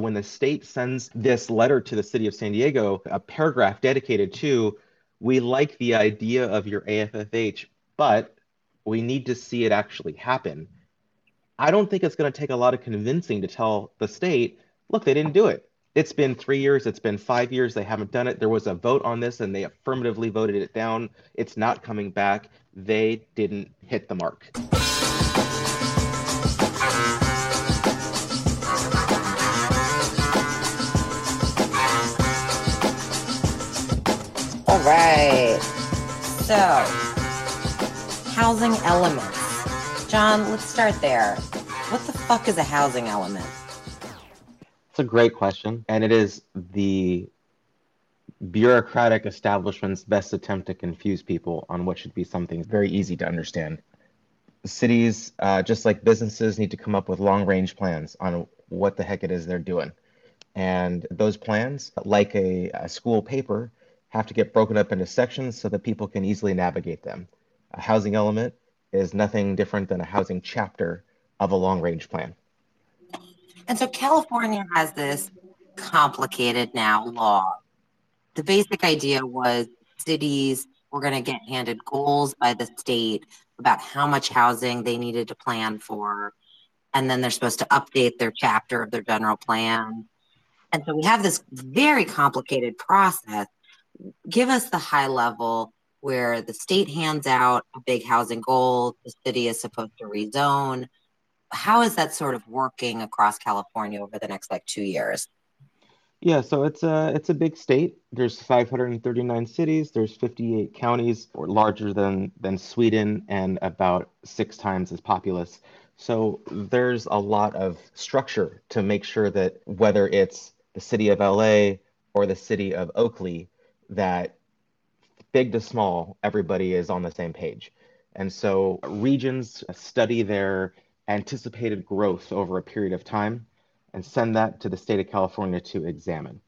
When the state sends this letter to the city of San Diego, a paragraph dedicated to, we like the idea of your AFFH, but we need to see it actually happen. I don't think it's going to take a lot of convincing to tell the state, look, they didn't do it. It's been three years, it's been five years, they haven't done it. There was a vote on this and they affirmatively voted it down. It's not coming back. They didn't hit the mark. Right. So, housing elements. John, let's start there. What the fuck is a housing element? It's a great question, and it is the bureaucratic establishment's best attempt to confuse people on what should be something very easy to understand. Cities, uh, just like businesses, need to come up with long range plans on what the heck it is they're doing. And those plans, like a, a school paper, have to get broken up into sections so that people can easily navigate them. A housing element is nothing different than a housing chapter of a long range plan. And so California has this complicated now law. The basic idea was cities were going to get handed goals by the state about how much housing they needed to plan for. And then they're supposed to update their chapter of their general plan. And so we have this very complicated process give us the high level where the state hands out a big housing goal, the city is supposed to rezone. How is that sort of working across California over the next like two years? Yeah, so it's a it's a big state. There's 539 cities. There's 58 counties, or larger than than Sweden, and about six times as populous. So there's a lot of structure to make sure that whether it's the city of LA or the city of Oakley, that big to small, everybody is on the same page. And so regions study their anticipated growth over a period of time and send that to the state of California to examine.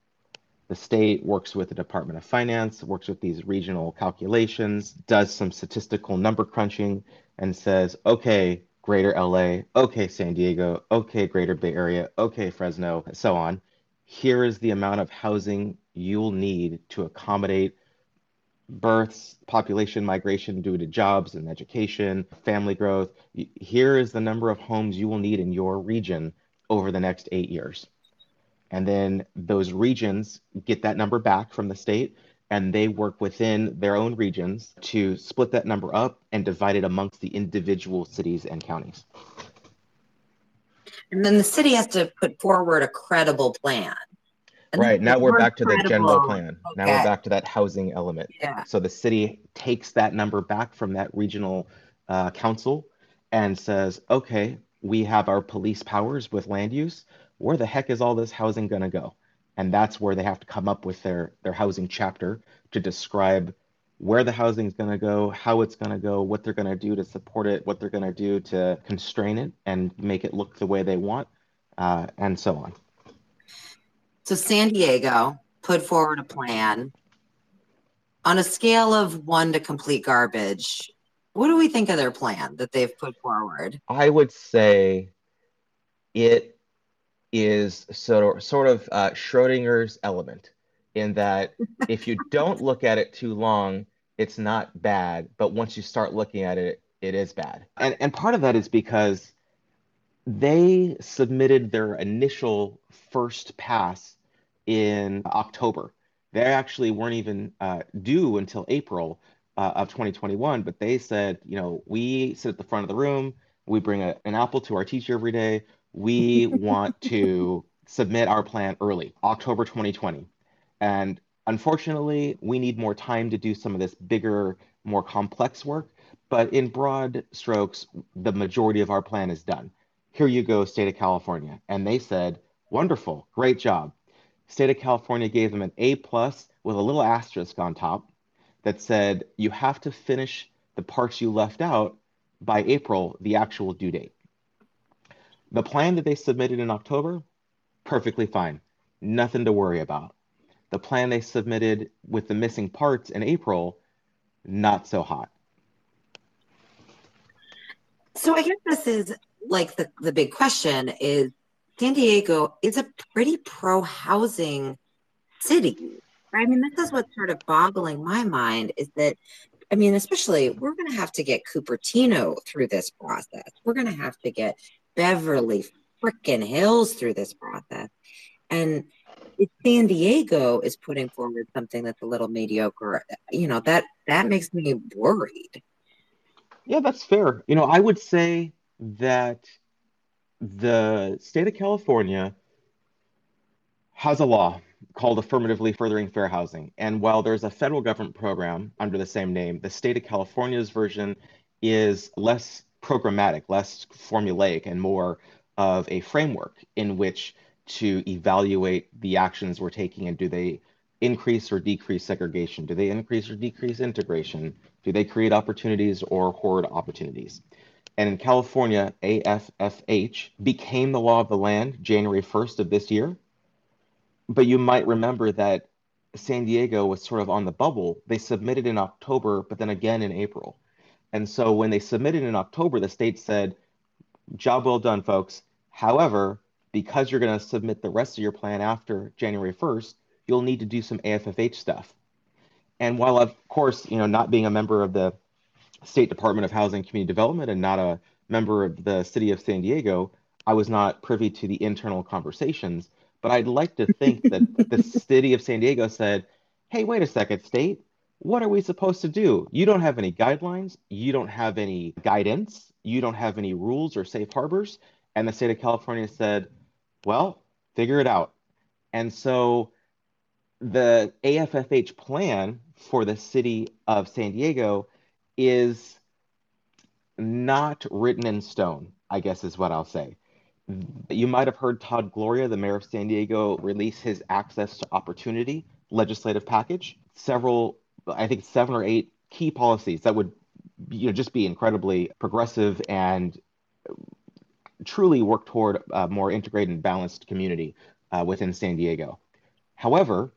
The state works with the Department of Finance, works with these regional calculations, does some statistical number crunching, and says, okay, greater LA, okay, San Diego, okay, greater Bay Area, okay, Fresno, so on. Here is the amount of housing you'll need to accommodate births, population migration due to jobs and education, family growth. Here is the number of homes you will need in your region over the next eight years. And then those regions get that number back from the state and they work within their own regions to split that number up and divide it amongst the individual cities and counties. And then the city has to put forward a credible plan. Right now we're back to the general plan. Okay. Now we're back to that housing element. Yeah. So the city takes that number back from that regional uh, council and says, okay, we have our police powers with land use. Where the heck is all this housing going to go? And that's where they have to come up with their their housing chapter to describe where the housing is going to go, how it's going to go, what they're going to do to support it, what they're going to do to constrain it and make it look the way they want, uh, and so on. So San Diego put forward a plan on a scale of one to complete garbage. What do we think of their plan that they've put forward? I would say it is sort of, sort of uh, Schrodinger's element in that if you don't look at it too long, it's not bad. But once you start looking at it, it is bad. And, and part of that is because they submitted their initial first pass in October. They actually weren't even uh, due until April uh, of 2021, but they said, you know, we sit at the front of the room, we bring a, an apple to our teacher every day. We want to submit our plan early, October 2020. And unfortunately, we need more time to do some of this bigger, more complex work. But in broad strokes, the majority of our plan is done. Here you go, state of California. And they said, wonderful, great job state of California gave them an A plus with a little asterisk on top that said you have to finish the parts you left out by April, the actual due date. The plan that they submitted in October, perfectly fine. Nothing to worry about. The plan they submitted with the missing parts in April, not so hot. So I guess this is like the, the big question is San Diego is a pretty pro housing city. I mean, this is what's sort of boggling my mind is that, I mean, especially we're going to have to get Cupertino through this process. We're going to have to get Beverly freaking Hills through this process. And if San Diego is putting forward something that's a little mediocre, you know, that that makes me worried. Yeah, that's fair. You know, I would say that the state of California has a law called Affirmatively Furthering Fair Housing. And while there's a federal government program under the same name, the state of California's version is less programmatic, less formulaic, and more of a framework in which to evaluate the actions we're taking and do they increase or decrease segregation? Do they increase or decrease integration? Do they create opportunities or hoard opportunities? And in California, AFFH became the law of the land January 1st of this year. But you might remember that San Diego was sort of on the bubble. They submitted in October, but then again in April. And so when they submitted in October, the state said, job well done, folks. However, because you're going to submit the rest of your plan after January 1st, you'll need to do some AFFH stuff. And while, of course, you know, not being a member of the State Department of Housing and Community Development and not a member of the city of San Diego, I was not privy to the internal conversations. But I'd like to think that the city of San Diego said, hey, wait a second, state, what are we supposed to do? You don't have any guidelines, you don't have any guidance, you don't have any rules or safe harbors. And the state of California said, well, figure it out. And so the AFFH plan for the city of San Diego is not written in stone, I guess is what I'll say. You might have heard Todd Gloria, the mayor of San Diego, release his access to opportunity legislative package. Several, I think seven or eight key policies that would you know just be incredibly progressive and truly work toward a more integrated and balanced community uh, within San Diego. However,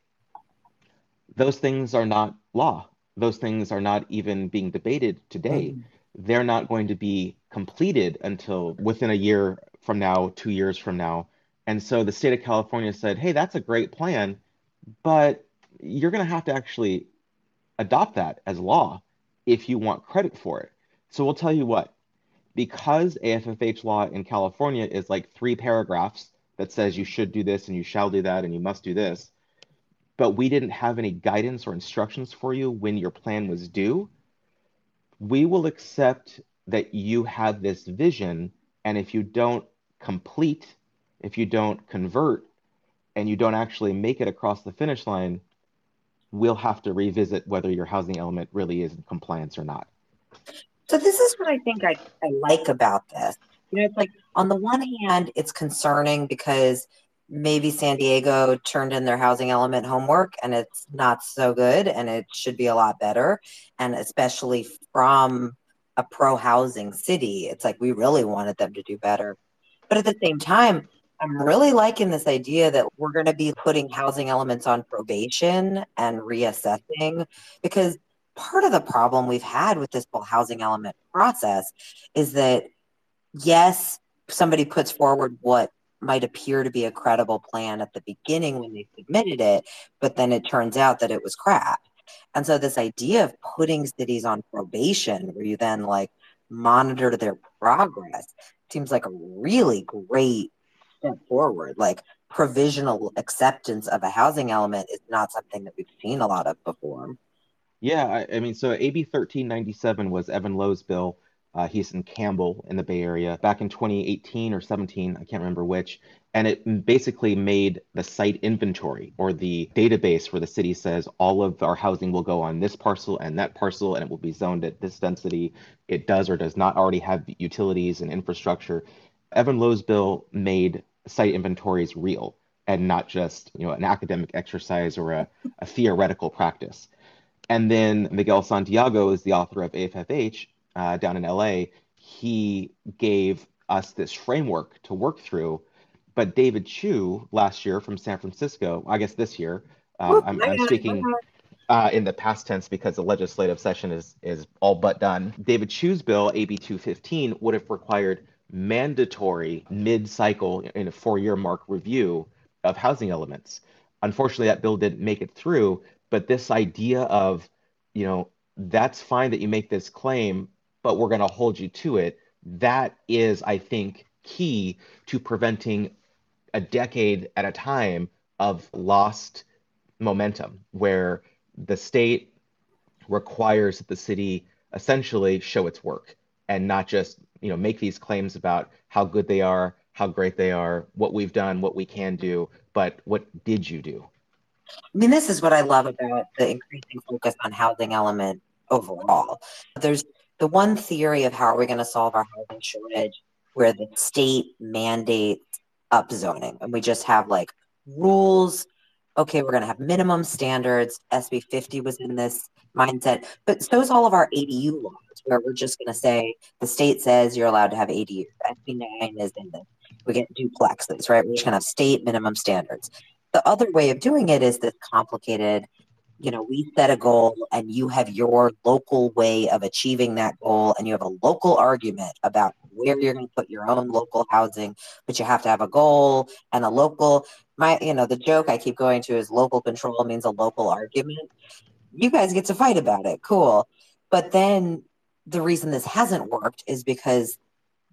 those things are not law those things are not even being debated today. Mm. They're not going to be completed until within a year from now, two years from now. And so the state of California said, hey, that's a great plan, but you're going to have to actually adopt that as law if you want credit for it. So we'll tell you what, because AFFH law in California is like three paragraphs that says you should do this and you shall do that and you must do this, but we didn't have any guidance or instructions for you when your plan was due, we will accept that you have this vision. And if you don't complete, if you don't convert, and you don't actually make it across the finish line, we'll have to revisit whether your housing element really is in compliance or not. So this is what I think I, I like about this. You know, it's like on the one hand, it's concerning because maybe San Diego turned in their housing element homework and it's not so good and it should be a lot better. And especially from a pro housing city, it's like we really wanted them to do better. But at the same time, I'm really liking this idea that we're going to be putting housing elements on probation and reassessing because part of the problem we've had with this whole housing element process is that yes, somebody puts forward what might appear to be a credible plan at the beginning when they submitted it, but then it turns out that it was crap. And so this idea of putting cities on probation where you then like monitor their progress seems like a really great step forward. Like provisional acceptance of a housing element is not something that we've seen a lot of before. Yeah, I, I mean, so AB 1397 was Evan Low's bill uh, he's in Campbell in the Bay Area back in 2018 or 17, I can't remember which. And it basically made the site inventory or the database where the city says all of our housing will go on this parcel and that parcel and it will be zoned at this density. It does or does not already have utilities and infrastructure. Evan Low's bill made site inventories real and not just you know an academic exercise or a, a theoretical practice. And then Miguel Santiago is the author of AFFH, uh, down in LA, he gave us this framework to work through. But David Chiu last year from San Francisco, I guess this year, uh, I'm, I'm, speaking uh, in the past tense because the legislative session is is all but done. David Chiu's bill, AB 215, would have required mandatory mid cycle in a four year mark review of housing elements. Unfortunately, that bill didn't make it through, but this idea of, you know, that's fine that you make this claim, but we're going to hold you to it. That is, I think, key to preventing a decade at a time of lost momentum where the state requires that the city essentially show its work and not just you know make these claims about how good they are how great they are what we've done what we can do but what did you do i mean this is what i love about the increasing focus on housing element overall there's the one theory of how are we going to solve our housing shortage where the state mandates upzoning and we just have like rules. Okay we're going to have minimum standards. Sb 50 was in this mindset. But so is all of our adu laws where we're just going to say the state says you're allowed to have adus sb 9 is in this. We get duplexes right? We're just going to have state minimum standards. The other way of doing it is this complicated you know, we set a goal and you have your local way of achieving that goal and you have a local argument about where you're going to put your own local housing, but you have to have a goal and a local my you know, the joke I keep going to is local control means a local argument. You guys get to fight about it. Cool. But then the reason this hasn't worked is because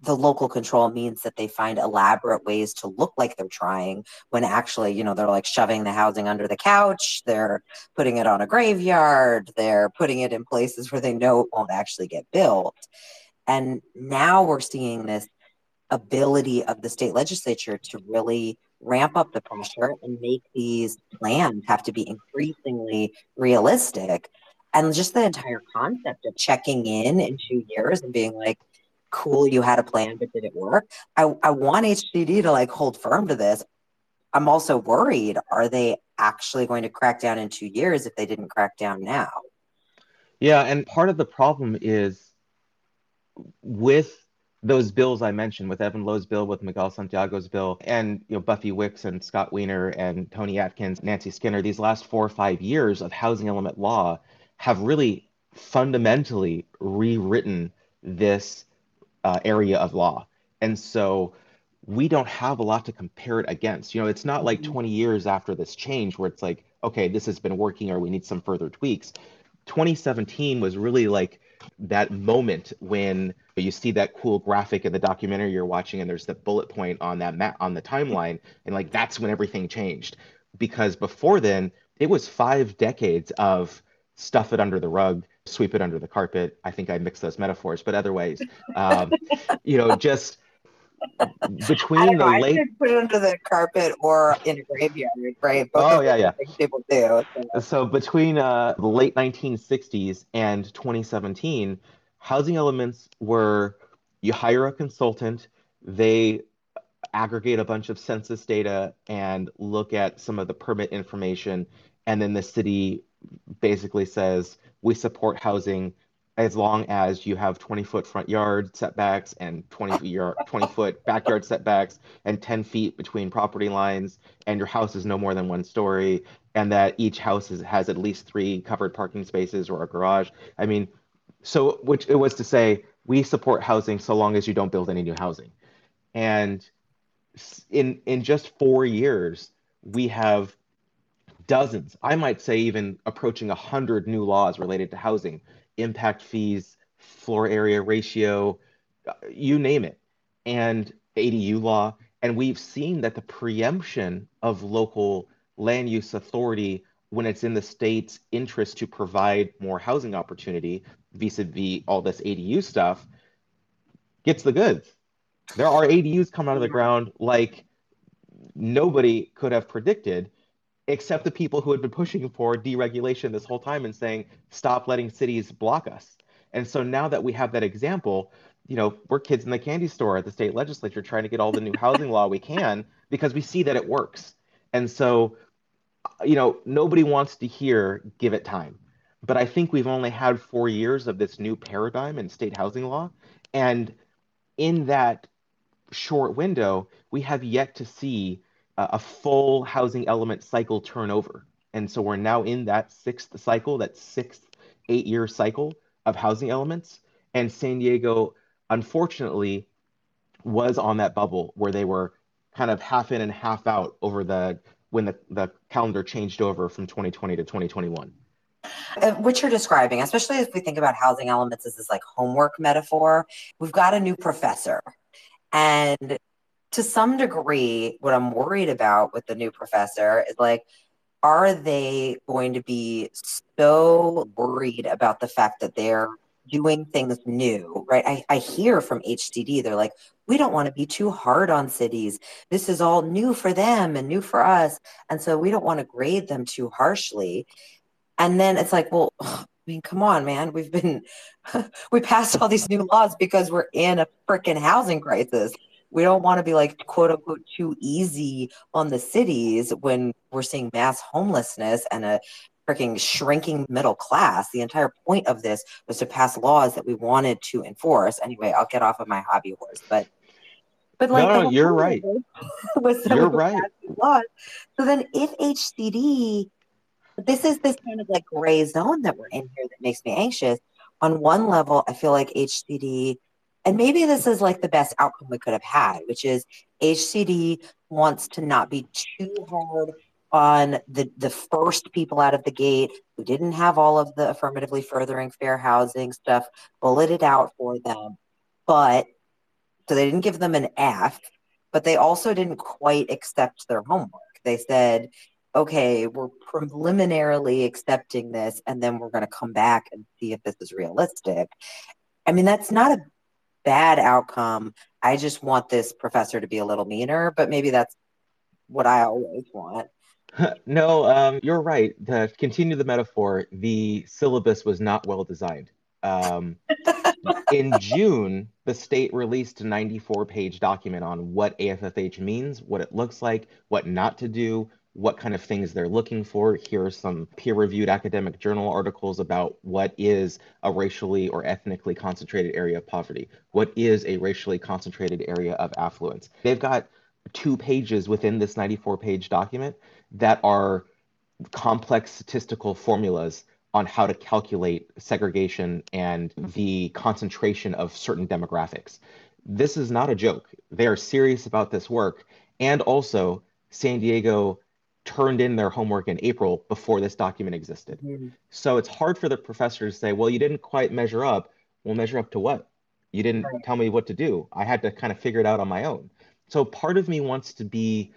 the local control means that they find elaborate ways to look like they're trying when actually, you know, they're like shoving the housing under the couch, they're putting it on a graveyard, they're putting it in places where they know it won't actually get built. And now we're seeing this ability of the state legislature to really ramp up the pressure and make these plans have to be increasingly realistic. And just the entire concept of checking in in two years and being like, cool you had a plan but did it work? I, I want hcd to like hold firm to this. I'm also worried are they actually going to crack down in two years if they didn't crack down now? Yeah and part of the problem is with those bills I mentioned, with Evan Low's bill, with Miguel Santiago's bill, and you know Buffy Wicks and Scott Wiener and Toni Atkins, Nancy Skinner, these last four or five years of housing element law have really fundamentally rewritten this uh, area of law. And so we don't have a lot to compare it against. You know, it's not like mm-hmm. 20 years after this change where it's like, okay, this has been working or we need some further tweaks. 2017 was really like that moment when you see that cool graphic in the documentary you're watching and there's the bullet point on that map on the timeline and like that's when everything changed because before then it was five decades of stuff it under the rug sweep it under the carpet. I think I mixed those metaphors, but other ways, um, you know, just between the late put it under the carpet or in a graveyard, right? Both oh yeah, yeah. People do. So, so between uh, the late 1960s and 2017, housing elements were you hire a consultant, they aggregate a bunch of census data and look at some of the permit information, and then the city basically says we support housing as long as you have 20 foot front yard setbacks and 20 yard 20 foot backyard setbacks and 10 feet between property lines and your house is no more than one story and that each house is, has at least three covered parking spaces or a garage. I mean so which it was to say we support housing so long as you don't build any new housing. And in in just four years we have dozens, I might say even approaching 100 new laws related to housing, impact fees, floor area ratio, uh, you name it, and ADU law. And we've seen that the preemption of local land use authority when it's in the state's interest to provide more housing opportunity vis-a-vis all this ADU stuff gets the goods. There are ADUs come out of the ground like nobody could have predicted except the people who had been pushing for deregulation this whole time and saying, stop letting cities block us. And so now that we have that example, you know, we're kids in the candy store at the state legislature trying to get all the new housing law we can because we see that it works. And so, you know, nobody wants to hear give it time. But I think we've only had four years of this new paradigm in state housing law. And in that short window, we have yet to see a full housing element cycle turnover. And so we're now in that sixth cycle, that sixth eight year cycle of housing elements. And San Diego, unfortunately, was on that bubble where they were kind of half in and half out over the when the, the calendar changed over from 2020 to 2021. Uh, what you're describing, especially if we think about housing elements as this like homework metaphor, we've got a new professor. And to some degree, what I'm worried about with the new professor is like, are they going to be so worried about the fact that they're doing things new, right? I, I hear from HCD, they're like, we don't want to be too hard on cities. This is all new for them and new for us. And so we don't want to grade them too harshly. And then it's like, well, I mean, come on, man. We've been, we passed all these new laws because we're in a freaking housing crisis. We don't want to be like, quote unquote, too easy on the cities when we're seeing mass homelessness and a freaking shrinking middle class. The entire point of this was to pass laws that we wanted to enforce. Anyway, I'll get off of my hobby horse, but but like no, you're right. Was you're right. Laws. So then, if HCD, this is this kind of like gray zone that we're in here that makes me anxious. On one level, I feel like HCD, and maybe this is like the best outcome we could have had, which is HCD wants to not be too hard on the, the first people out of the gate who didn't have all of the affirmatively furthering fair housing stuff bulleted out for them. But so they didn't give them an F, but they also didn't quite accept their homework. They said, okay, we're preliminarily accepting this, and then we're going to come back and see if this is realistic. I mean, that's not a bad outcome. I just want this professor to be a little meaner, but maybe that's what I always want. no, um, you're right. To continue the metaphor, the syllabus was not well designed. Um, in June, the state released a 94 page document on what AFFH means, what it looks like, what not to do, what kind of things they're looking for. Here are some peer reviewed academic journal articles about what is a racially or ethnically concentrated area of poverty, what is a racially concentrated area of affluence. They've got two pages within this 94 page document that are complex statistical formulas on how to calculate segregation and the concentration of certain demographics. This is not a joke. They are serious about this work. And also, San Diego turned in their homework in April before this document existed. Mm-hmm. So it's hard for the professor to say, well, you didn't quite measure up. Well, measure up to what? You didn't right. tell me what to do. I had to kind of figure it out on my own. So part of me wants to be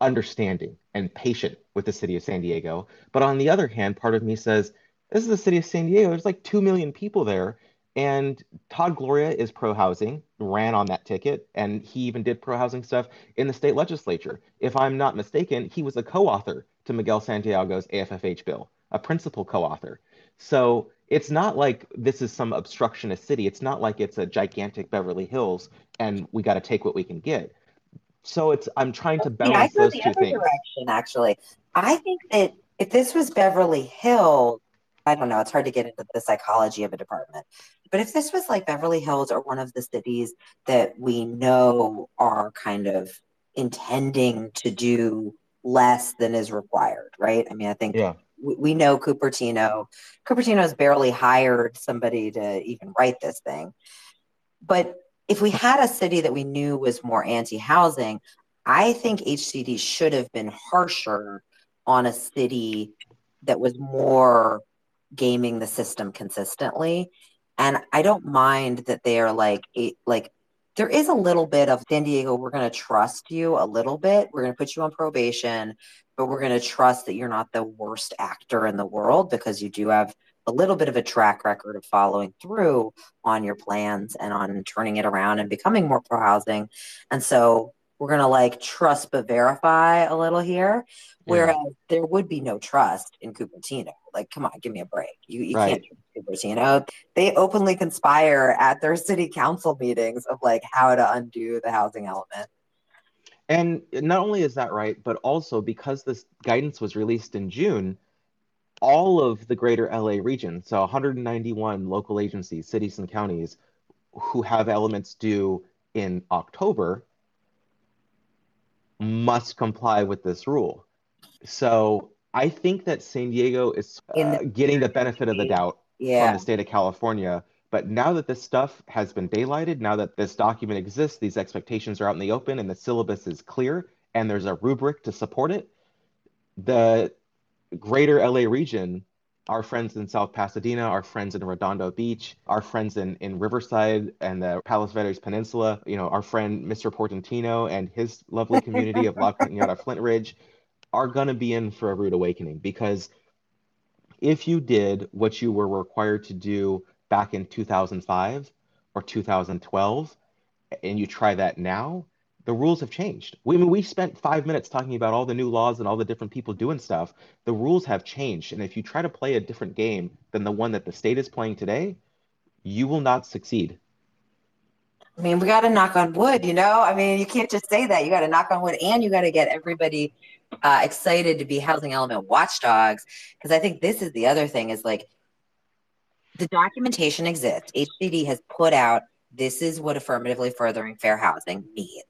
understanding and patient with the city of San Diego. But on the other hand, part of me says, this is the city of San Diego. There's like 2 million people there. And Todd Gloria is pro housing, ran on that ticket, and he even did pro housing stuff in the state legislature. If I'm not mistaken, he was a co author to Miguel Santiago's AFFH bill, a principal co author. So it's not like this is some obstructionist city. It's not like it's a gigantic Beverly Hills and we got to take what we can get. So it's I'm trying to balance yeah, those two things. Direction, actually, I think that if this was Beverly Hills, I don't know. It's hard to get into the psychology of a department, but if this was like Beverly Hills or one of the cities that we know are kind of intending to do less than is required, right? I mean, I think yeah. we, we know Cupertino. Cupertino has barely hired somebody to even write this thing, but if we had a city that we knew was more anti-housing, I think HCD should have been harsher on a city that was more gaming the system consistently. And I don't mind that they are like like there is a little bit of San Diego, we're going to trust you a little bit. We're going to put you on probation, but we're going to trust that you're not the worst actor in the world because you do have a little bit of a track record of following through on your plans and on turning it around and becoming more pro housing. And so we're going to like trust but verify a little here. Whereas yeah. there would be no trust in Cupertino. Like, come on, give me a break. You, you right. can't trust Cupertino. They openly conspire at their city council meetings of like how to undo the housing element. And not only is that right, but also because this guidance was released in June, all of the greater LA region, so 191 local agencies, cities, and counties who have elements due in October must comply with this rule. So I think that San Diego is uh, getting the benefit of the doubt yeah. from the state of California, But now that this stuff has been daylighted, now that this document exists, these expectations are out in the open, and the syllabus is clear, and there's a rubric to support it, the greater LA region, our friends in South Pasadena, our friends in Redondo Beach, our friends in, in Riverside and the Palos Verdes Peninsula, you know, our friend Mr. Portantino and his lovely community of La Cañada Flintridge are going to be in for a rude awakening because if you did what you were required to do back in 2005 or 2012 and you try that now, the rules have changed. We I mean we spent five minutes talking about all the new laws and all the different people doing stuff. The rules have changed, and if you try to play a different game than the one that the state is playing today, you will not succeed. I mean, we got to knock on wood, you know. I mean, you can't just say that. You got to knock on wood, and you got to get everybody uh, excited to be housing element watchdogs. Because I think this is the other thing: is like the documentation exists. HCD has put out this is what affirmatively furthering fair housing means.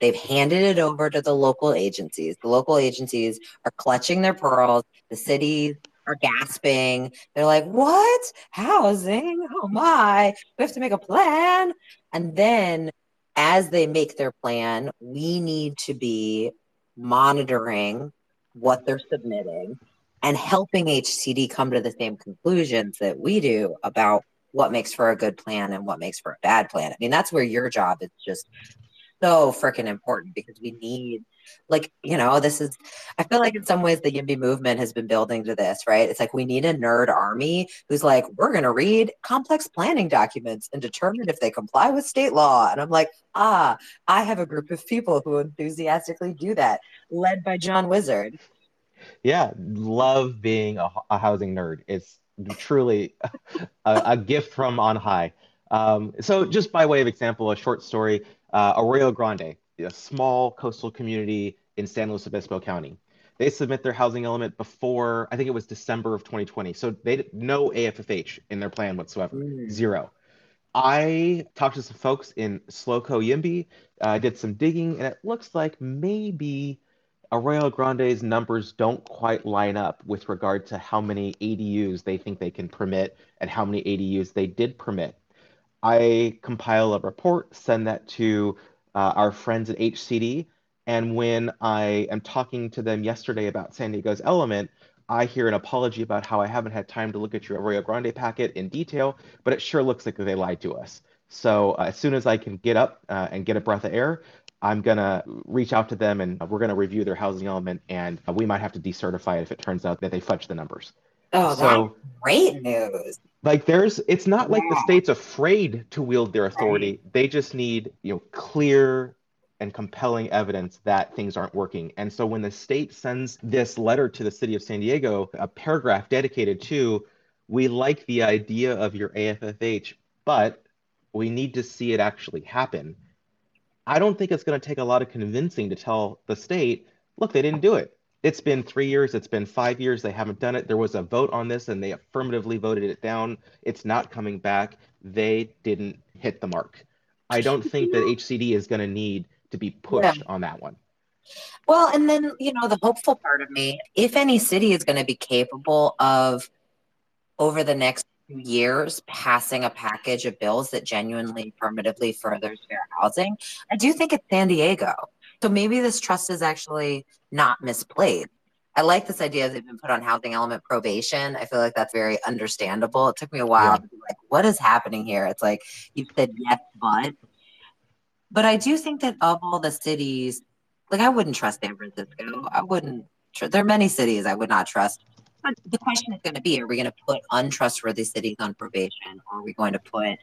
They've handed it over to the local agencies. The local agencies are clutching their pearls. The cities are gasping. They're like, what? Housing? Oh my. We have to make a plan. And then as they make their plan, we need to be monitoring what they're submitting and helping HCD come to the same conclusions that we do about what makes for a good plan and what makes for a bad plan. I mean, that's where your job is just so freaking important because we need like you know this is i feel like in some ways the yimby movement has been building to this right? It's like we need a nerd army who's like we're going to read complex planning documents and determine if they comply with state law. And i'm like ah i have a group of people who enthusiastically do that led by john wizard. Yeah love being a, a housing nerd. It's truly a, a gift from on high. Um, so just by way of example a short story uh, Arroyo Grande, a small coastal community in San Luis Obispo County. They submit their housing element before, I think it was December of 2020. So they no AFFH in their plan whatsoever, mm. zero. I talked to some folks in Sloco Yimby, uh, did some digging, and it looks like maybe Arroyo Grande's numbers don't quite line up with regard to how many ADUs they think they can permit and how many ADUs they did permit. I compile a report, send that to uh, our friends at HCD. And when I am talking to them yesterday about San Diego's element, I hear an apology about how I haven't had time to look at your Arroyo Grande packet in detail, but it sure looks like they lied to us. So uh, as soon as I can get up uh, and get a breath of air, I'm going to reach out to them and we're going to review their housing element and we might have to decertify it if it turns out that they fudged the numbers. Oh, so, that's great news. Like there's it's not like the state's afraid to wield their authority. Right. They just need, you know, clear and compelling evidence that things aren't working. And so when the state sends this letter to the city of San Diego, a paragraph dedicated to we like the idea of your AFFH, but we need to see it actually happen. I don't think it's going to take a lot of convincing to tell the state, look, they didn't do it it's been three years, it's been five years, they haven't done it. There was a vote on this and they affirmatively voted it down. It's not coming back. They didn't hit the mark. I don't think that HCD is going to need to be pushed yeah. on that one. Well, and then, you know, the hopeful part of me, if any city is going to be capable of over the next few years passing a package of bills that genuinely affirmatively furthers fair housing, I do think it's San Diego. So maybe this trust is actually not misplaced. I like this idea that they've been put on housing element probation. I feel like that's very understandable. It took me a while yeah. to be like, what is happening here? It's like you said yes, but. But I do think that of all the cities, like I wouldn't trust San Francisco. I wouldn't. Tr- there are many cities I would not trust. But the question is going to be: Are we going to put untrustworthy cities on probation, or are we going to put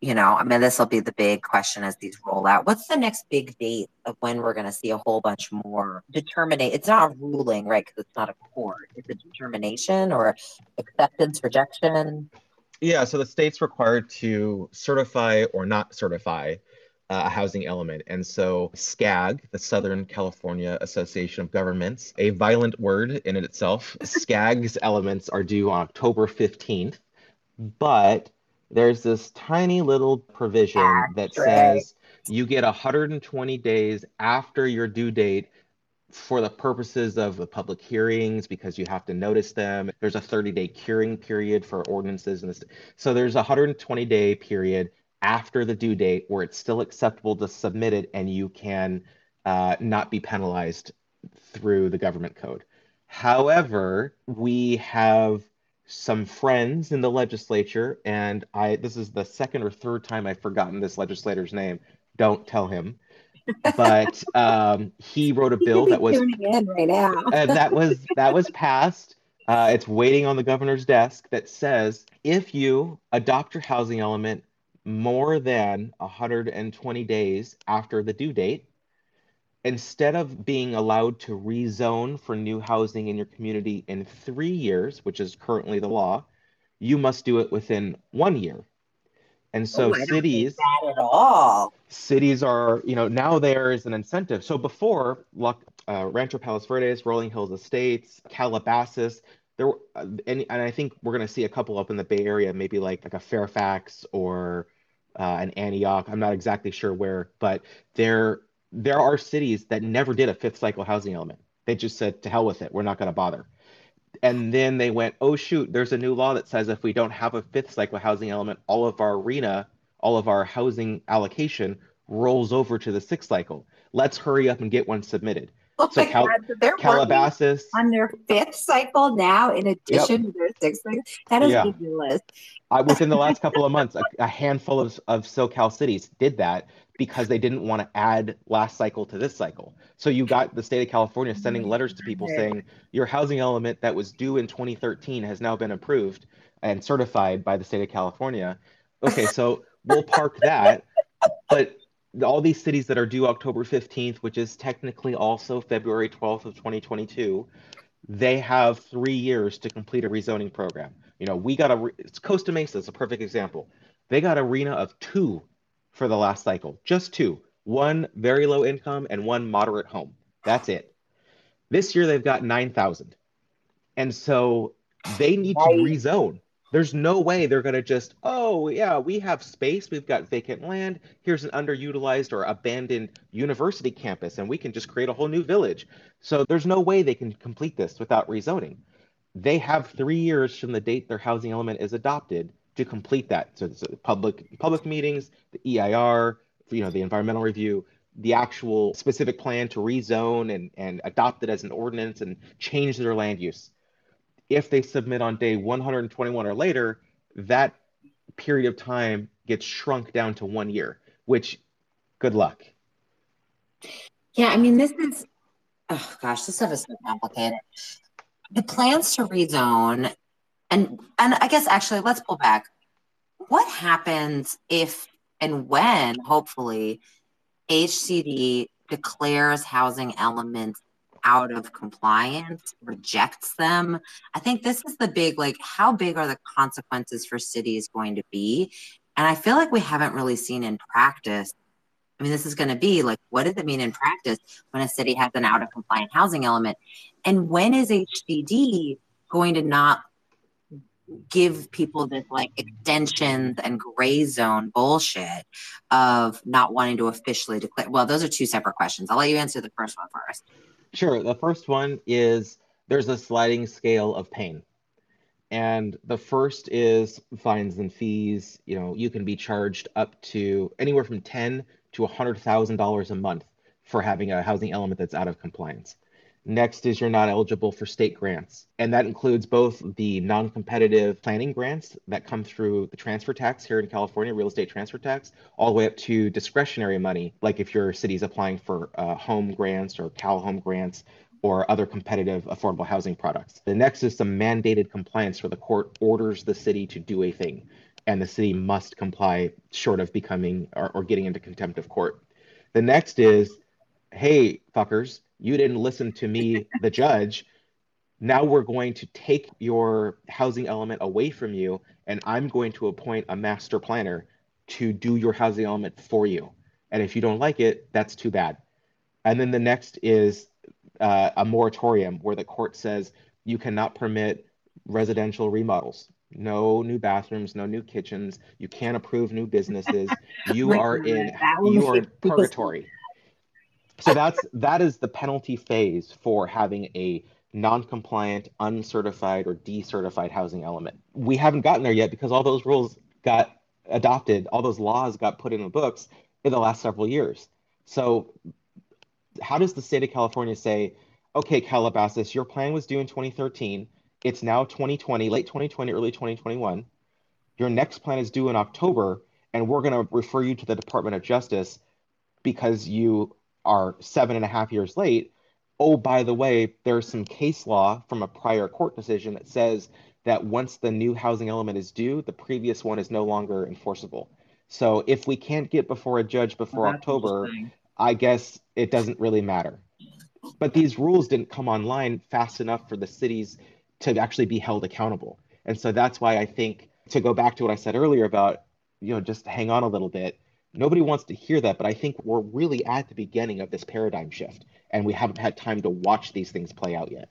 you know, I mean, this will be the big question as these roll out. What's the next big date of when we're going to see a whole bunch more determinate? It's not a ruling, right? Because it's not a court. It's a determination or acceptance, rejection. Yeah. So the state's required to certify or not certify uh, a housing element. And so SCAG, the Southern California Association of Governments, a violent word in itself, SCAG's elements are due on October 15th. But there's this tiny little provision that says you get 120 days after your due date for the purposes of the public hearings because you have to notice them. There's a 30 day curing period for ordinances. And this, so there's a 120 day period after the due date where it's still acceptable to submit it and you can uh, not be penalized through the government code. However, we have some friends in the legislature, and I this is the second or third time I've forgotten this legislator's name. Don't tell him. But um, he wrote a bill that was right now. uh, that was that was passed. Uh, it's waiting on the governor's desk that says if you adopt your housing element more than 120 days after the due date, instead of being allowed to rezone for new housing in your community in three years, which is currently the law, you must do it within one year. And so Oh, cities at all. cities are, you know, now there is an incentive. So before, uh, Rancho Palos Verdes, Rolling Hills Estates, Calabasas, there, were- uh, and, and I think we're going to see a couple up in the Bay Area, maybe like like a Fairfax or uh, an Antioch. I'm not exactly sure where, but there there are cities that never did a fifth cycle housing element. They just said, to hell with it, we're not going to bother. And then they went, oh shoot, there's a new law that says if we don't have a fifth cycle housing element, all of our arena, all of our housing allocation rolls over to the sixth cycle. Let's hurry up and get one submitted. Oh So Cal- God, so they're Calabasas, on their fifth cycle now, in addition to their sixth cycle. That is Yeah. ridiculous. uh, within the last couple of months, a, a handful of, of SoCal cities did that because they didn't want to add last cycle to this cycle. So you got the state of California sending mm-hmm. letters to people saying your housing element that was due in 2013 has now been approved and certified by the state of California. Okay, so we'll park that, but all these cities that are due October 15th, which is technically also February 12th of 2022, they have three years to complete a rezoning program. You know, we got a, it's Costa Mesa is a perfect example. They got a RHNA of two for the last cycle, just two, one very low income and one moderate home. That's it. This year they've got 9,000. And so they need to rezone. There's no way they're going to just, oh, yeah, we have space. We've got vacant land. Here's an underutilized or abandoned university campus, and we can just create a whole new village. So there's no way they can complete this without rezoning. They have three years from the date their housing element is adopted to complete that. So it's public public meetings, the EIR, you know, the environmental review, the actual specific plan to rezone and, and adopt it as an ordinance and change their land use. If they submit on day 121 or later, that period of time gets shrunk down to one year, which good luck. Yeah, I mean, this is, oh gosh, this stuff is so complicated. The plans to rezone, and and I guess actually, let's pull back. What happens if and when, hopefully, HCD declares housing elements out of compliance, rejects them? I think this is the big, like, how big are the consequences for cities going to be? And I feel like we haven't really seen in practice I mean, this is going to be like, what does it mean in practice when a city has an out of compliant housing element? And when is HCD going to not give people this like extensions and gray zone bullshit of not wanting to officially declare? Well, those are two separate questions. I'll let you answer the first one first. Sure. The first one is there's a sliding scale of pain. And the first is fines and fees. You know, you can be charged up to anywhere from ten to hundred thousand dollars a month for having a housing element that's out of compliance. Next is you're not eligible for state grants, and that includes both the non-competitive planning grants that come through the transfer tax here in California, real estate transfer tax, all the way up to discretionary money, like if your city's applying for uh, home grants or Cal Home grants or other competitive affordable housing products. The next is some mandated compliance where the court orders the city to do a thing and the city must comply short of becoming or, or getting into contempt of court. The next is, hey, fuckers, you didn't listen to me, the judge. Now we're going to take your housing element away from you, and I'm going to appoint a master planner to do your housing element for you. And if you don't like it, that's too bad. And then the next is uh, a moratorium where the court says you cannot permit residential remodels. No new bathrooms, no new kitchens. You can't approve new businesses. You are in you are in purgatory. So that's that is the penalty phase for having a non-compliant, uncertified, or decertified housing element. We haven't gotten there yet because all those rules got adopted, all those laws got put in the books in the last several years. So how does the state of California say, okay, Calabasas, your plan was due in 2013. It's now 2020, late 2020, early 2021. Your next plan is due in October, and we're going to refer you to the Department of Justice because you are seven and a half years late. Oh, by the way, there's some case law from a prior court decision that says that once the new housing element is due, the previous one is no longer enforceable. So if we can't get before a judge before well, October, I guess it doesn't really matter. But these rules didn't come online fast enough for the cities to actually be held accountable. And so that's why I think to go back to what I said earlier about, you know, just hang on a little bit. Nobody wants to hear that, but I think we're really at the beginning of this paradigm shift and we haven't had time to watch these things play out yet.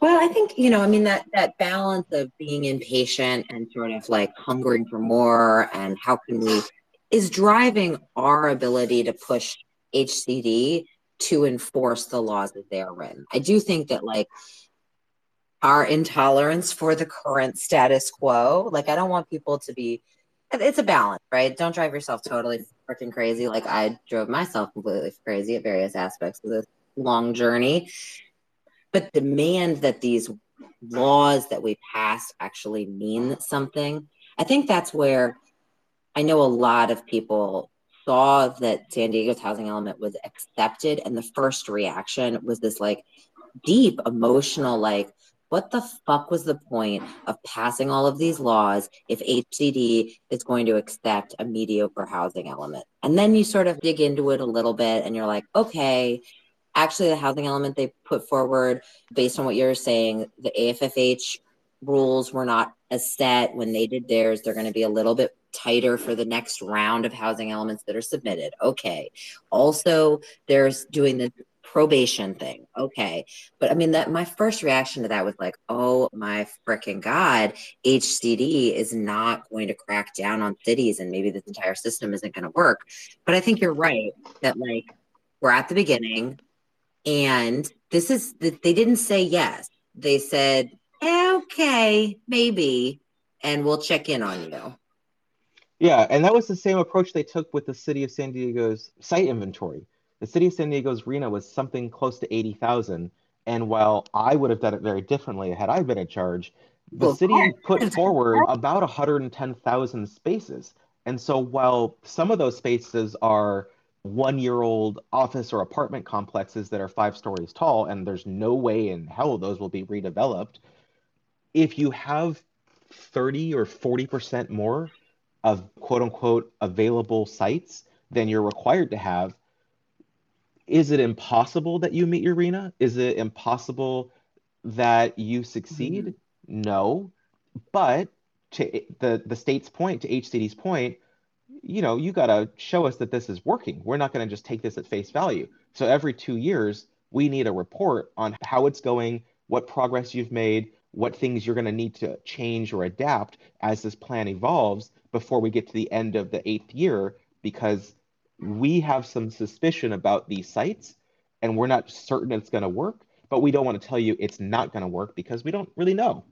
Well, I think, you know, I mean that that balance of being impatient and sort of like hungering for more and how can we is driving our ability to push HCD to enforce the laws as they are written. I do think that like our intolerance for the current status quo, like I don't want people to be it's a balance, right? Don't drive yourself totally freaking crazy like I drove myself completely crazy at various aspects of this long journey. But demand that these laws that we pass actually mean something. I think that's where I know a lot of people saw that San Diego's housing element was accepted, and the first reaction was this like deep emotional, like, what the fuck was the point of passing all of these laws if HCD is going to accept a mediocre housing element? And then you sort of dig into it a little bit and you're like, okay, actually, the housing element they put forward, based on what you're saying, the AFFH rules were not as set when they did theirs. They're going to be a little bit tighter for the next round of housing elements that are submitted. Okay. Also, there's doing this probation thing. Okay. But I mean that my first reaction to that was like, "Oh my freaking god, HCD is not going to crack down on cities and maybe this entire system isn't going to work." But I think you're right that like we're at the beginning and this is they didn't say yes. They said, eh, "Okay, maybe." And we'll check in on you. Yeah, and that was the same approach they took with the city of San Diego's site inventory. The city of San Diego's RHNA was something close to 80,000. And while I would have done it very differently had I been in charge, the well, city put forward about 110,000 spaces. And so while some of those spaces are one year old office or apartment complexes that are five stories tall, and there's no way in hell those will be redeveloped, if you have 30 or 40% more of quote unquote available sites than you're required to have. Is it impossible that you meet your RHNA? Is it impossible that you succeed? Mm-hmm. No. But to the, the state's point, to HCD's point, you know, you got to show us that this is working. We're not going to just take this at face value. So every two years, we need a report on how it's going, what progress you've made, what things you're going to need to change or adapt as this plan evolves before we get to the end of the eighth year because we have some suspicion about these sites and we're not certain it's going to work, but we don't want to tell you it's not going to work because we don't really know.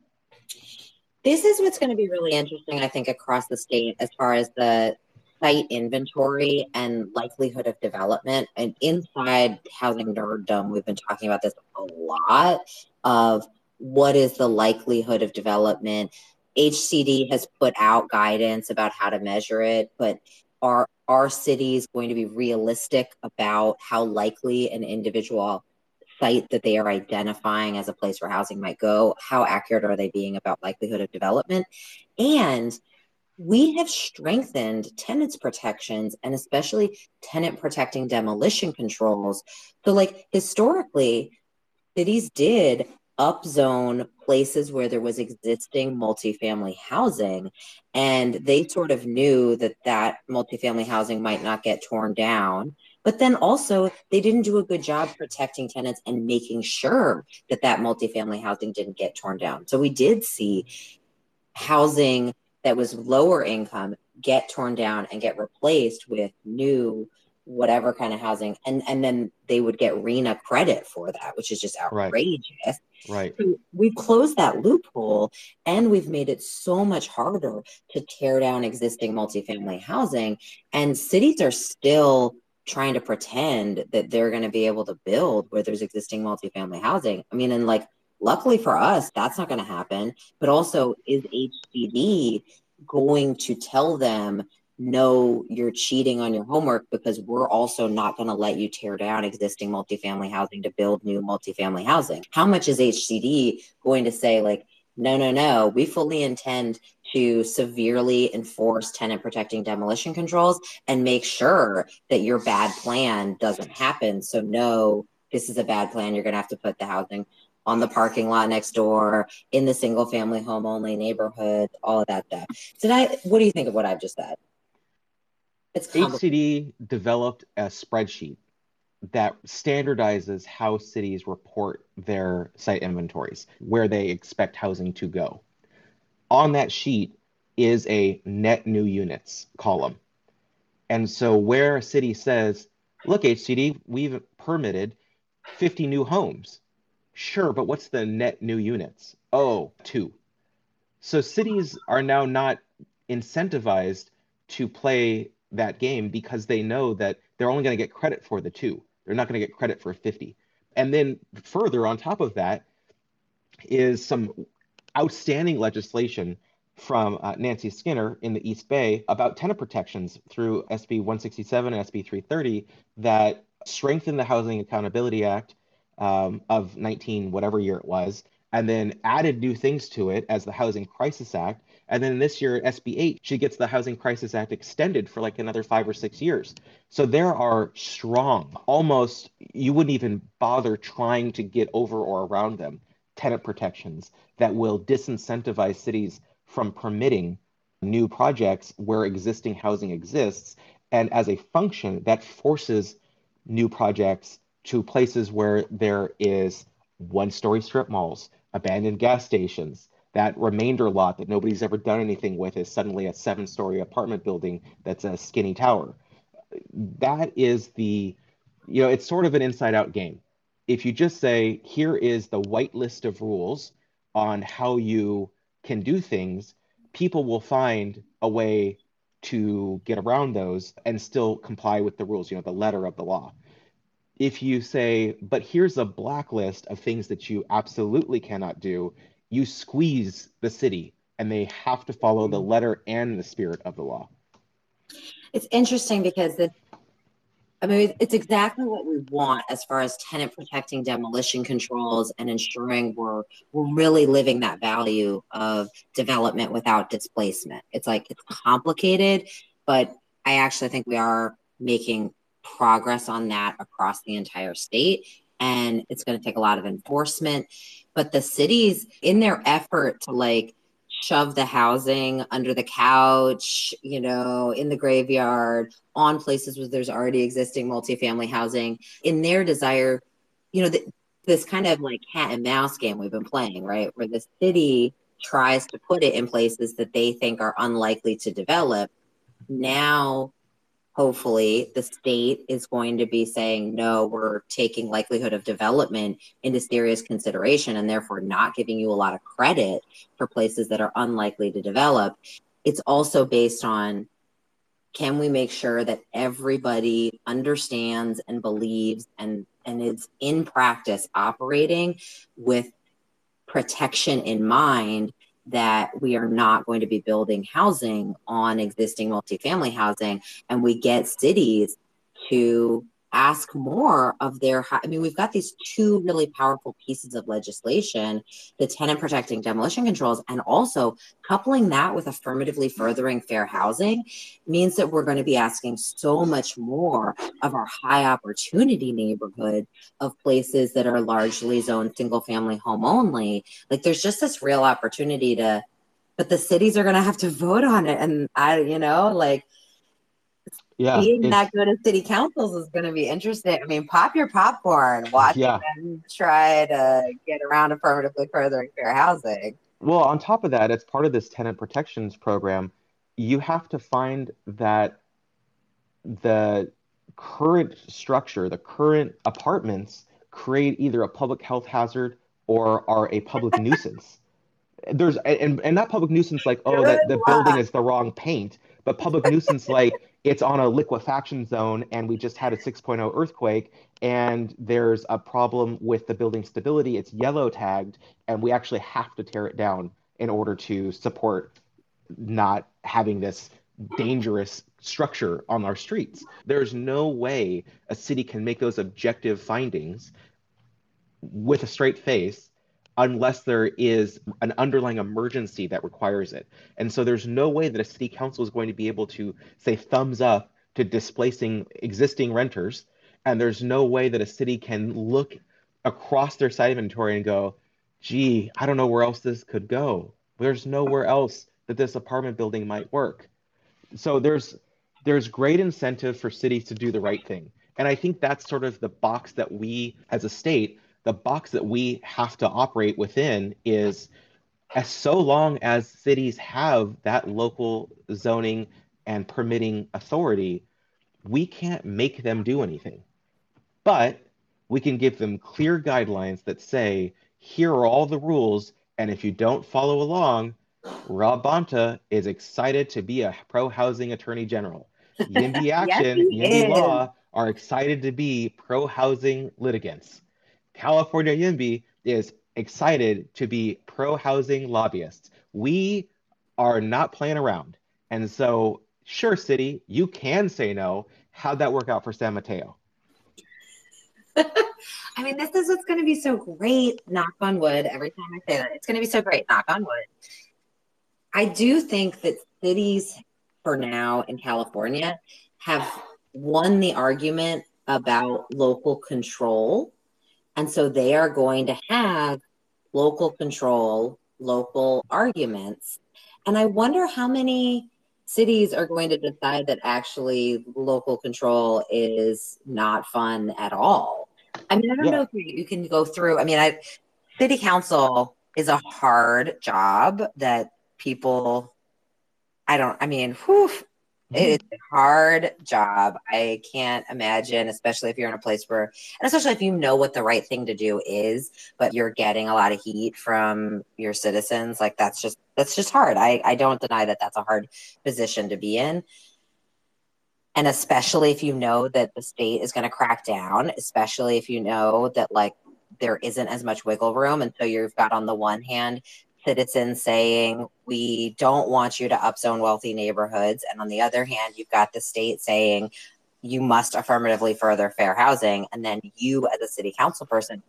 This is what's going to be really interesting, I think, across the state as far as the site inventory and likelihood of development. And inside Housing Nerddom, we've been talking about this a lot of what is the likelihood of development HCD has put out guidance about how to measure it, but are our cities going to be realistic about how likely an individual site that they are identifying as a place where housing might go? How accurate are they being about likelihood of development? And we have strengthened tenants protections and especially tenant protecting demolition controls. So, like historically, cities did upzone places where there was existing multifamily housing and they sort of knew that that multifamily housing might not get torn down but then also they didn't do a good job protecting tenants and making sure that that multifamily housing didn't get torn down. So we did see housing that was lower income get torn down and get replaced with new whatever kind of housing and and then they would get RHNA credit for that which is just outrageous. Right, right. So we've closed that loophole and we've made it so much harder to tear down existing multifamily housing and cities are still trying to pretend that they're going to be able to build where there's existing multifamily housing. I mean and like luckily for us that's not going to happen but also is hcd going to tell them no, you're cheating on your homework because we're also not going to let you tear down existing multifamily housing to build new multifamily housing. How much is HCD going to say, like, no, no, no, we fully intend to severely enforce tenant protecting demolition controls and make sure that your bad plan doesn't happen. So, no, this is a bad plan. You're going to have to put the housing on the parking lot next door in the single family home only neighborhood, all of that stuff. Did I, what do you think of what I've just said? It's HCD developed a spreadsheet that standardizes how cities report their site inventories, where they expect housing to go. On that sheet is a net new units column. And so where a city says, look, HCD, we've permitted 50 new homes. Sure, but what's the net new units? Oh, two. So cities are now not incentivized to play that game because they know that they're only going to get credit for the two. They're not going to get credit for 50. And then further on top of that is some outstanding legislation from uh, Nancy Skinner in the East Bay about tenant protections through SB 167 and SB 330 that strengthen the Housing Accountability Act um, of 19, whatever year it was, and then added new things to it as the Housing Crisis Act and then this year, SB 8, she gets the Housing Crisis Act extended for like another five or six years. So there are strong, almost, you wouldn't even bother trying to get over or around them, tenant protections that will disincentivize cities from permitting new projects where existing housing exists. And as a function, that forces new projects to places where there is one story strip malls, abandoned gas stations, that remainder lot that nobody's ever done anything with is suddenly a seven story apartment building that's a skinny tower. That is the, you know, it's sort of an inside out game. If you just say, here is the white list of rules on how you can do things, people will find a way to get around those and still comply with the rules, you know, the letter of the law. If you say, but here's a blacklist of things that you absolutely cannot do, you squeeze the city and they have to follow the mm. letter and the spirit of the law. It's interesting because the I mean, it's exactly what we want as far as tenant protecting demolition controls and ensuring we're we're really living that value of development without displacement. It's like it's complicated, but I actually think we are making progress on that across the entire state and it's going to take a lot of enforcement. But the cities, in their effort to like shove the housing under the couch, you know, in the graveyard, on places where there's already existing multifamily housing, in their desire, you know, th- this kind of like cat and mouse game we've been playing, right? Where the city tries to put it in places that they think are unlikely to develop. Now hopefully the state is going to be saying no we're taking likelihood of development into serious consideration and therefore not giving you a lot of credit for places that are unlikely to develop. It's also based on can we make sure that everybody understands and believes and and is in practice operating with protection in mind that we are not going to be building housing on existing multifamily housing and we get cities to ask more of their i mean we've got these two really powerful pieces of legislation the tenant protecting demolition controls and also coupling that with affirmatively furthering fair housing means that we're going to be asking so much more of our high opportunity neighborhood of places that are largely zoned single family home only. Like there's just this real opportunity to but the cities are going to have to vote on it. And i you know like yeah, being that good at city councils is going to be interesting. I mean, pop your popcorn, watch yeah. them try to get around affirmatively furthering fair housing. Well, on top of that, as part of this tenant protections program, you have to find that the current structure, the current apartments create either a public health hazard or are a public nuisance. There's and, and not public nuisance like oh that the building is the wrong paint, but public nuisance like it's on a liquefaction zone and we just had a 6.0 earthquake and there's a problem with the building stability. It's yellow tagged and we actually have to tear it down in order to support not having this dangerous structure on our streets. There's no way a city can make those objective findings with a straight face unless there is an underlying emergency that requires it. And so there's no way that a city council is going to be able to say thumbs up to displacing existing renters. And there's no way that a city can look across their site inventory and go, gee, I don't know where else this could go. There's nowhere else that this apartment building might work. So there's there's great incentive for cities to do the right thing. And I think that's sort of the box that we as a state the box that we have to operate within is as so long as cities have that local zoning and permitting authority, we can't make them do anything. But we can give them clear guidelines that say, here are all the rules, and if you don't follow along, Rob Bonta is excited to be a pro housing attorney general. YIMBY Action, yes, YIMBY Law are excited to be pro housing litigants. California YIMBY is excited to be pro housing lobbyists. We are not playing around. And so, sure, city, you can say no. How'd that work out for San Mateo? I mean, this is what's going to be so great, knock on wood, every time I say that. It's going to be so great, knock on wood. I do think that cities, for now in California, have won the argument about local control and so they are going to have local control, local arguments. And I wonder how many cities are going to decide that actually local control is not fun at all. I mean, I don't yeah. know if you can go through. I mean, I city council is a hard job that people I don't I mean, whew. It's mm-hmm. a hard job. I can't imagine, especially if you're in a place where, and especially if you know what the right thing to do is, but you're getting a lot of heat from your citizens. Like that's just that's just hard. I I don't deny that that's a hard position to be in, and especially if you know that the state is going to crack down, especially if you know that like there isn't as much wiggle room, and so you've got on the one hand citizens saying we don't want you to upzone wealthy neighborhoods. And on the other hand you've got the state saying you must affirmatively further fair housing. And then you as a city council person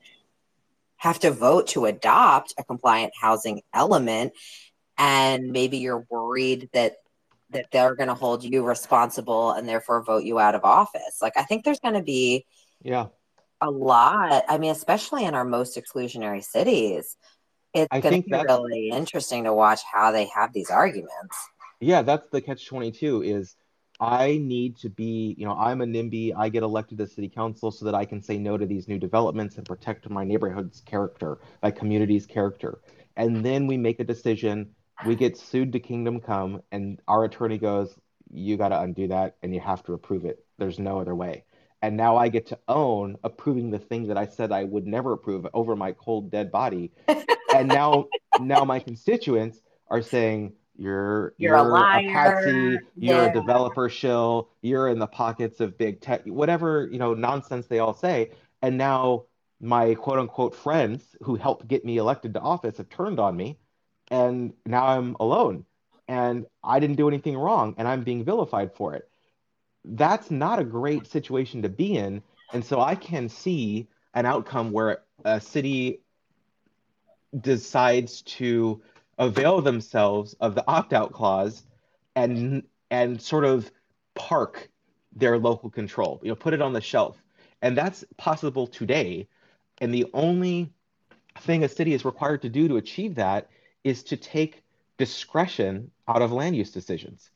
have to vote to adopt a compliant housing element. And maybe you're worried that that they're going to hold you responsible and therefore vote you out of office. Like i think there's going to be yeah. a lot i mean especially in our most exclusionary cities it's I think that's really interesting to watch how they have these arguments. Yeah, that's the catch 22 is I need to be, you know, I'm a NIMBY, I get elected to city council so that I can say no to these new developments and protect my neighborhood's character, my community's character. And then we make a decision, we get sued to kingdom come, and our attorney goes, You got to undo that and you have to approve it. There's no other way. And now I get to own approving the thing that I said I would never approve over my cold, dead body. and now now my constituents are saying you're you're, you're a, liar. a patsy, you're yeah. a developer shill, you're in the pockets of big tech, whatever you know nonsense they all say. And now my quote unquote friends who helped get me elected to office have turned on me, and now I'm alone, and I didn't do anything wrong, and I'm being vilified for it. That's not a great situation to be in, and so I can see an outcome where a city decides to avail themselves of the opt-out clause and and sort of park their local control you know put it on the shelf. And that's possible today. And the only thing a city is required to do to achieve that is to take discretion out of land use decisions.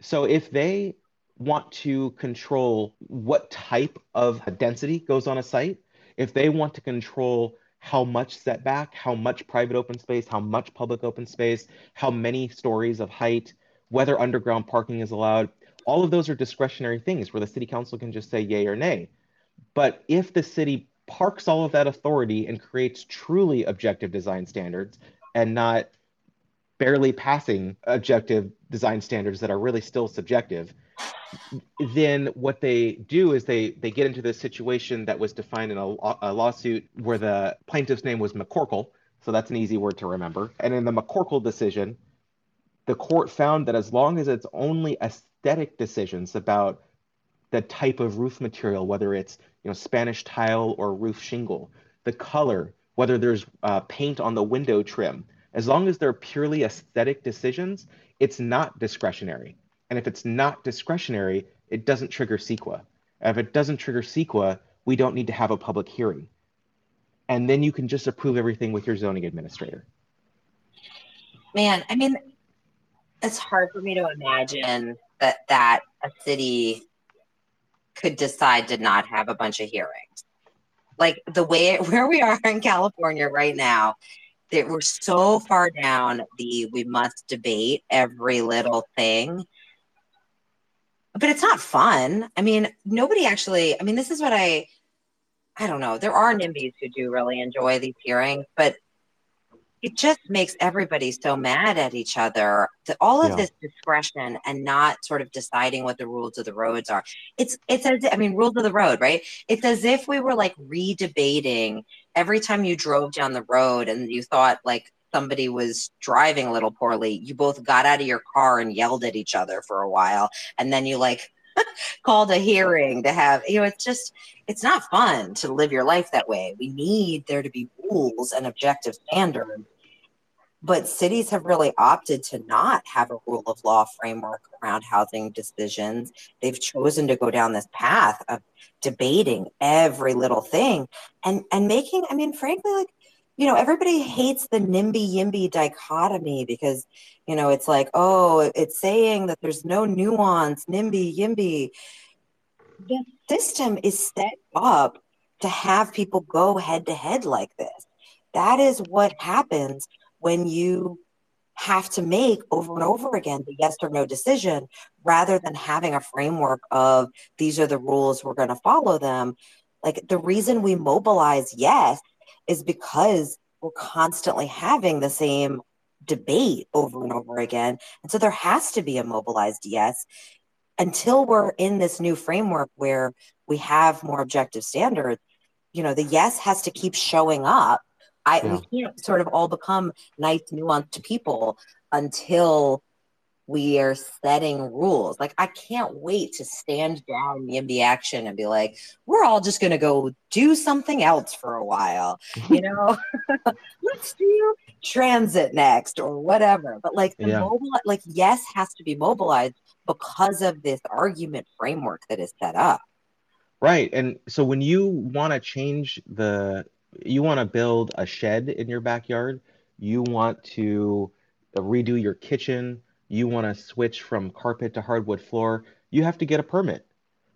So if they want to control what type of density goes on a site if they want to control how much setback, how much private open space, how much public open space, how many stories of height, whether underground parking is allowed. all of those are discretionary things where the city council can just say yay or nay. But if the city parks all of that authority and creates truly objective design standards and not barely passing objective design standards that are really still subjective, then what they do is they they get into this situation that was defined in a, a lawsuit where the plaintiff's name was McCorkle, so that's an easy word to remember. And in the McCorkle decision, the court found that as long as it's only aesthetic decisions about the type of roof material, whether it's you know Spanish tile or roof shingle, the color, whether there's uh, paint on the window trim, as long as they're purely aesthetic decisions, it's not discretionary. And if it's not discretionary, it doesn't trigger CEQA. If it doesn't trigger CEQA, we don't need to have a public hearing. And then you can just approve everything with your zoning administrator. Man, I mean, it's hard for me to imagine that that a city could decide to not have a bunch of hearings. Like the way where we are in California right now, that we're so far down the we must debate every little thing but it's not fun. I mean, nobody actually, I mean, this is what I, I don't know. There are NIMBYs who do really enjoy these hearings, but it just makes everybody so mad at each other that all of yeah. this discretion and not sort of deciding what the rules of the roads are. It's, it's as, I mean, rules of the road, right? It's as if we were like redebating every time you drove down the road and you thought like, somebody was driving a little poorly, you both got out of your car and yelled at each other for a while. And then you like called a hearing to have, you know, it's just, it's not fun to live your life that way. We need there to be rules and objective standards. But cities have really opted to not have a rule of law framework around housing decisions. They've chosen to go down this path of debating every little thing and and making, I mean, frankly, like you know, everybody hates the NIMBY YIMBY dichotomy because, you know, it's like, oh, it's saying that there's no nuance, NIMBY YIMBY. The system is set up to have people go head to head like this. That is what happens when you have to make over and over again the yes or no decision rather than having a framework of these are the rules, we're going to follow them. Like the reason we mobilize yes is because we're constantly having the same debate over and over again. And so there has to be a mobilized yes until we're in this new framework where we have more objective standards. You know, the yes has to keep showing up. I yeah. we can't sort of all become nice, nuanced people until we are setting rules. Like I can't wait to stand down YIMBY action and be like, we're all just gonna go do something else for a while. You know, let's do transit next or whatever. But like the yeah. mobile like yes has to be mobilized because of this argument framework that is set up. Right. And so when you want to change the you want to build a shed in your backyard, you want to redo your kitchen, you want to switch from carpet to hardwood floor, you have to get a permit.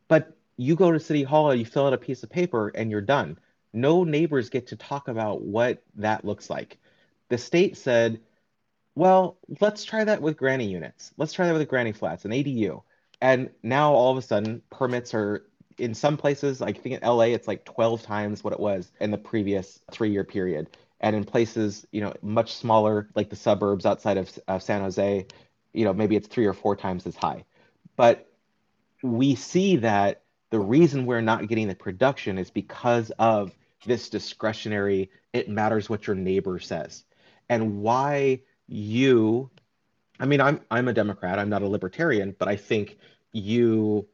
But you go to City Hall, you fill out a piece of paper, and you're done. No neighbors get to talk about what that looks like. The state said, well, let's try that with granny units. Let's try that with granny flats, an ADU. And now all of a sudden, permits are in some places, I think in LA, it's like 12 times what it was in the previous three year period. And in places, you know, much smaller, like the suburbs outside of, of San Jose, you know maybe it's three or four times as high. But we see that the reason we're not getting the production is because of this discretionary it matters what your neighbor says. And why you i mean i'm i'm a democrat i'm not a libertarian but i think you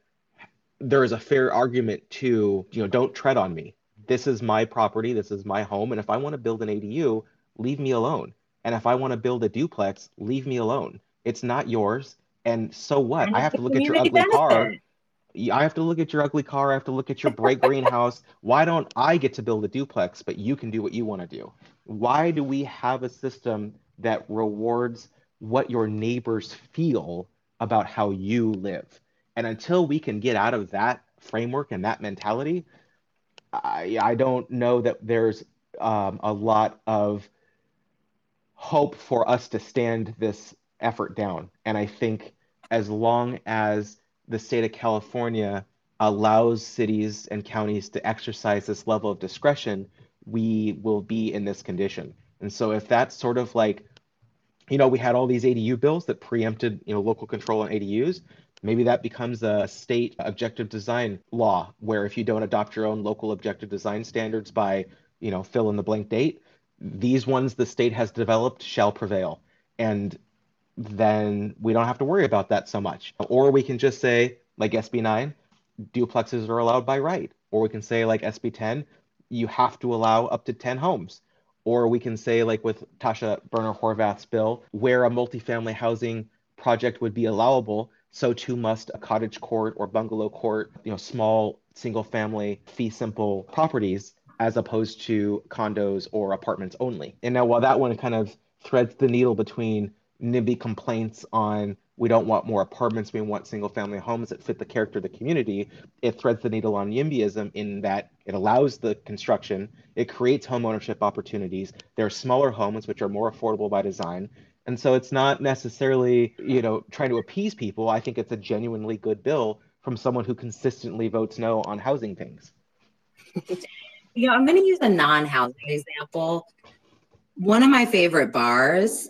there is a fair argument to you know don't tread on me. This is my property this is my home and if i want to build an adu leave me alone. And if i want to build a duplex leave me alone it's not yours. And so what? And I have to look at your ugly benefit. car. I have to look at your ugly car. I have to look at your bright greenhouse. Why don't I get to build a duplex, but you can do what you want to do? Why do we have a system that rewards what your neighbors feel about how you live? And until we can get out of that framework and that mentality, I, I don't know that there's um, a lot of hope for us to stand this effort down. And I think as long as the state of California allows cities and counties to exercise this level of discretion, we will be in this condition. And so if that's sort of like, you know, we had all these ADU bills that preempted, you know, local control on ADUs. Maybe that becomes a state objective design law where if you don't adopt your own local objective design standards by, you know, fill in the blank date, these ones the state has developed shall prevail. And then we don't have to worry about that so much. Or we can just say, like SB9, duplexes are allowed by right. Or we can say, like SB10, you have to allow up to 10 homes. Or we can say, like with Tasha Boerner Horvath's bill, where a multifamily housing project would be allowable, so too must a cottage court or bungalow court, you know, small single family fee simple properties as opposed to condos or apartments only. And now while that one kind of threads the needle between NIMBY complaints on we don't want more apartments, we want single family homes that fit the character of the community. It threads the needle on YIMBYism in that it allows the construction, it creates home ownership opportunities. There are smaller homes which are more affordable by design. And so it's not necessarily, you know, trying to appease people. I think it's a genuinely good bill from someone who consistently votes no on housing things. yeah, I'm going to use a non-housing example. One of my favorite bars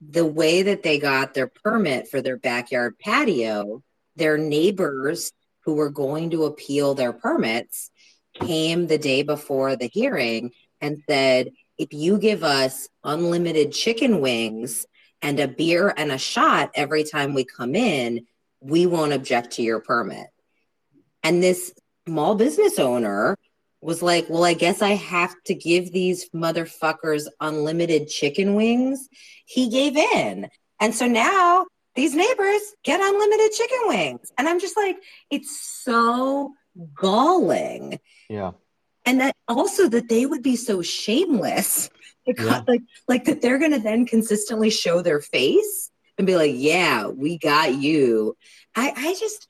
the way that they got their permit for their backyard patio, their neighbors who were going to appeal their permits came the day before the hearing and said, if you give us unlimited chicken wings and a beer and a shot every time we come in, we won't object to your permit. And this small business owner was like, well, I guess I have to give these motherfuckers unlimited chicken wings. He gave in. And so now these neighbors get unlimited chicken wings. And I'm just like, it's so galling. Yeah. And that also that they would be so shameless, because, yeah. like, like that they're going to then consistently show their face and be like, yeah, we got you. I, I just,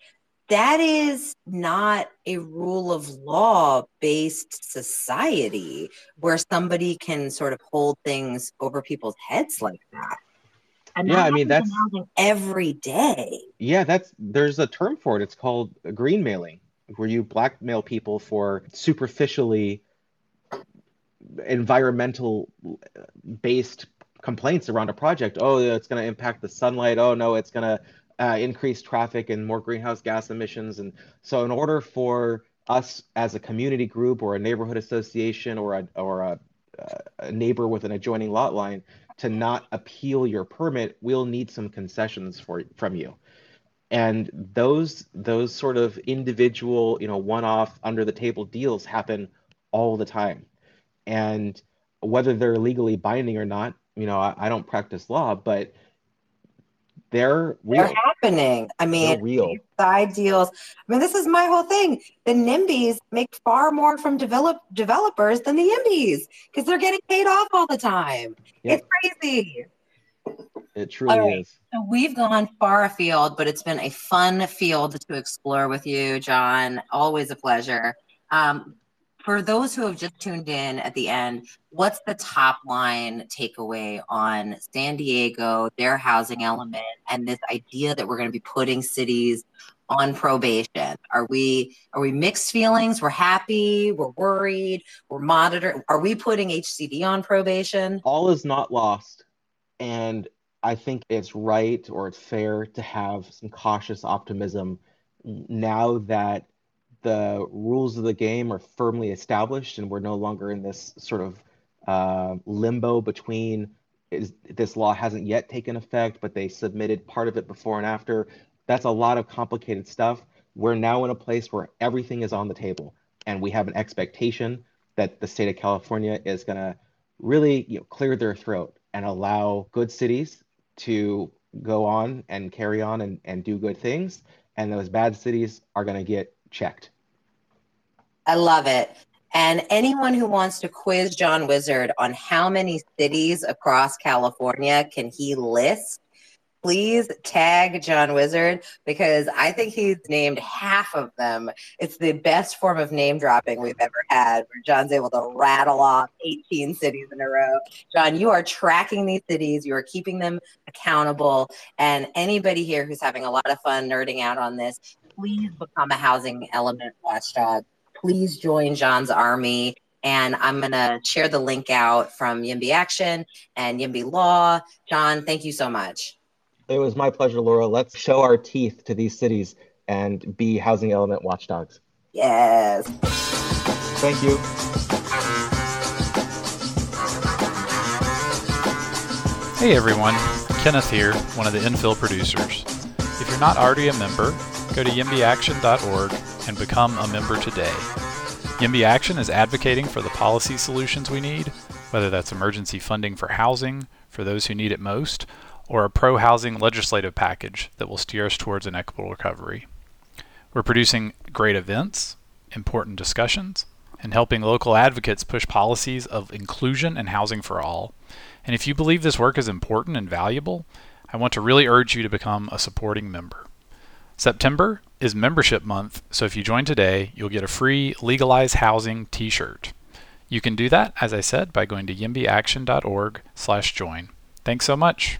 that is not a rule of law based society where somebody can sort of hold things over people's heads like that. And yeah, I mean that's every day. Yeah, that's there's a term for it. It's called green mailing, where you blackmail people for superficially environmental based complaints around a project. Oh, it's going to impact the sunlight. Oh no, it's going to uh, increased traffic and more greenhouse gas emissions. And so, in order for us as a community group or a neighborhood association or a, or a, a neighbor with an adjoining lot line to not appeal your permit, we'll need some concessions for from you. And those those sort of individual, you know, one-off under the table deals happen all the time. And whether they're legally binding or not, you know, I, I don't practice law, but they're real. They're happening. I mean, they're real side deals. I mean, this is my whole thing. The NIMBYs make far more from develop developers than the YIMBYs because they're getting paid off all the time. Yep. It's crazy. It truly right. is. So we've gone far afield, but it's been a fun field to explore with you, John. Always a pleasure. Um, for those who have just tuned in at the end, what's the top line takeaway on San Diego, their housing element, and this idea that we're going to be putting cities on probation? Are we are we mixed feelings? We're happy, we're worried, we're monitoring. Are we putting HCD on probation? All is not lost. And I think it's right or it's fair to have some cautious optimism now that the rules of the game are firmly established and we're no longer in this sort of uh, limbo between is this law hasn't yet taken effect but they submitted part of it before and after. That's a lot of complicated stuff. We're now in a place where everything is on the table and we have an expectation that the state of california is going to really you know, clear their throat and allow good cities to go on and carry on and, and do good things. And those bad cities are going to get checked. I love it. And anyone who wants to quiz John Wizard on how many cities across California can he list, please tag John Wizard because I think he's named half of them. It's the best form of name dropping we've ever had, where John's able to rattle off 18 cities in a row. John, you are tracking these cities, you are keeping them accountable. And anybody here who's having a lot of fun nerding out on this, please become a housing element watchdog. Please join John's army. And I'm going to share the link out from YIMBY Action and YIMBY Law. John, thank you so much. It was my pleasure, Laura. Let's show our teeth to these cities and be housing element watchdogs. Yes. Thank you. Hey everyone, Kenneth here, one of the infill producers. If you're not already a member, go to yimbyaction.org and become a member today. YIMBY Action is advocating for the policy solutions we need, whether that's emergency funding for housing for those who need it most, or a pro housing legislative package that will steer us towards an equitable recovery. We're producing great events, important discussions, and helping local advocates push policies of inclusion and housing for all. And if you believe this work is important and valuable, I want to really urge you to become a supporting member. September is membership month, so if you join today, you'll get a free Legalize Housing t-shirt. You can do that, as I said, by going to yimbyaction.org slash join. Thanks so much.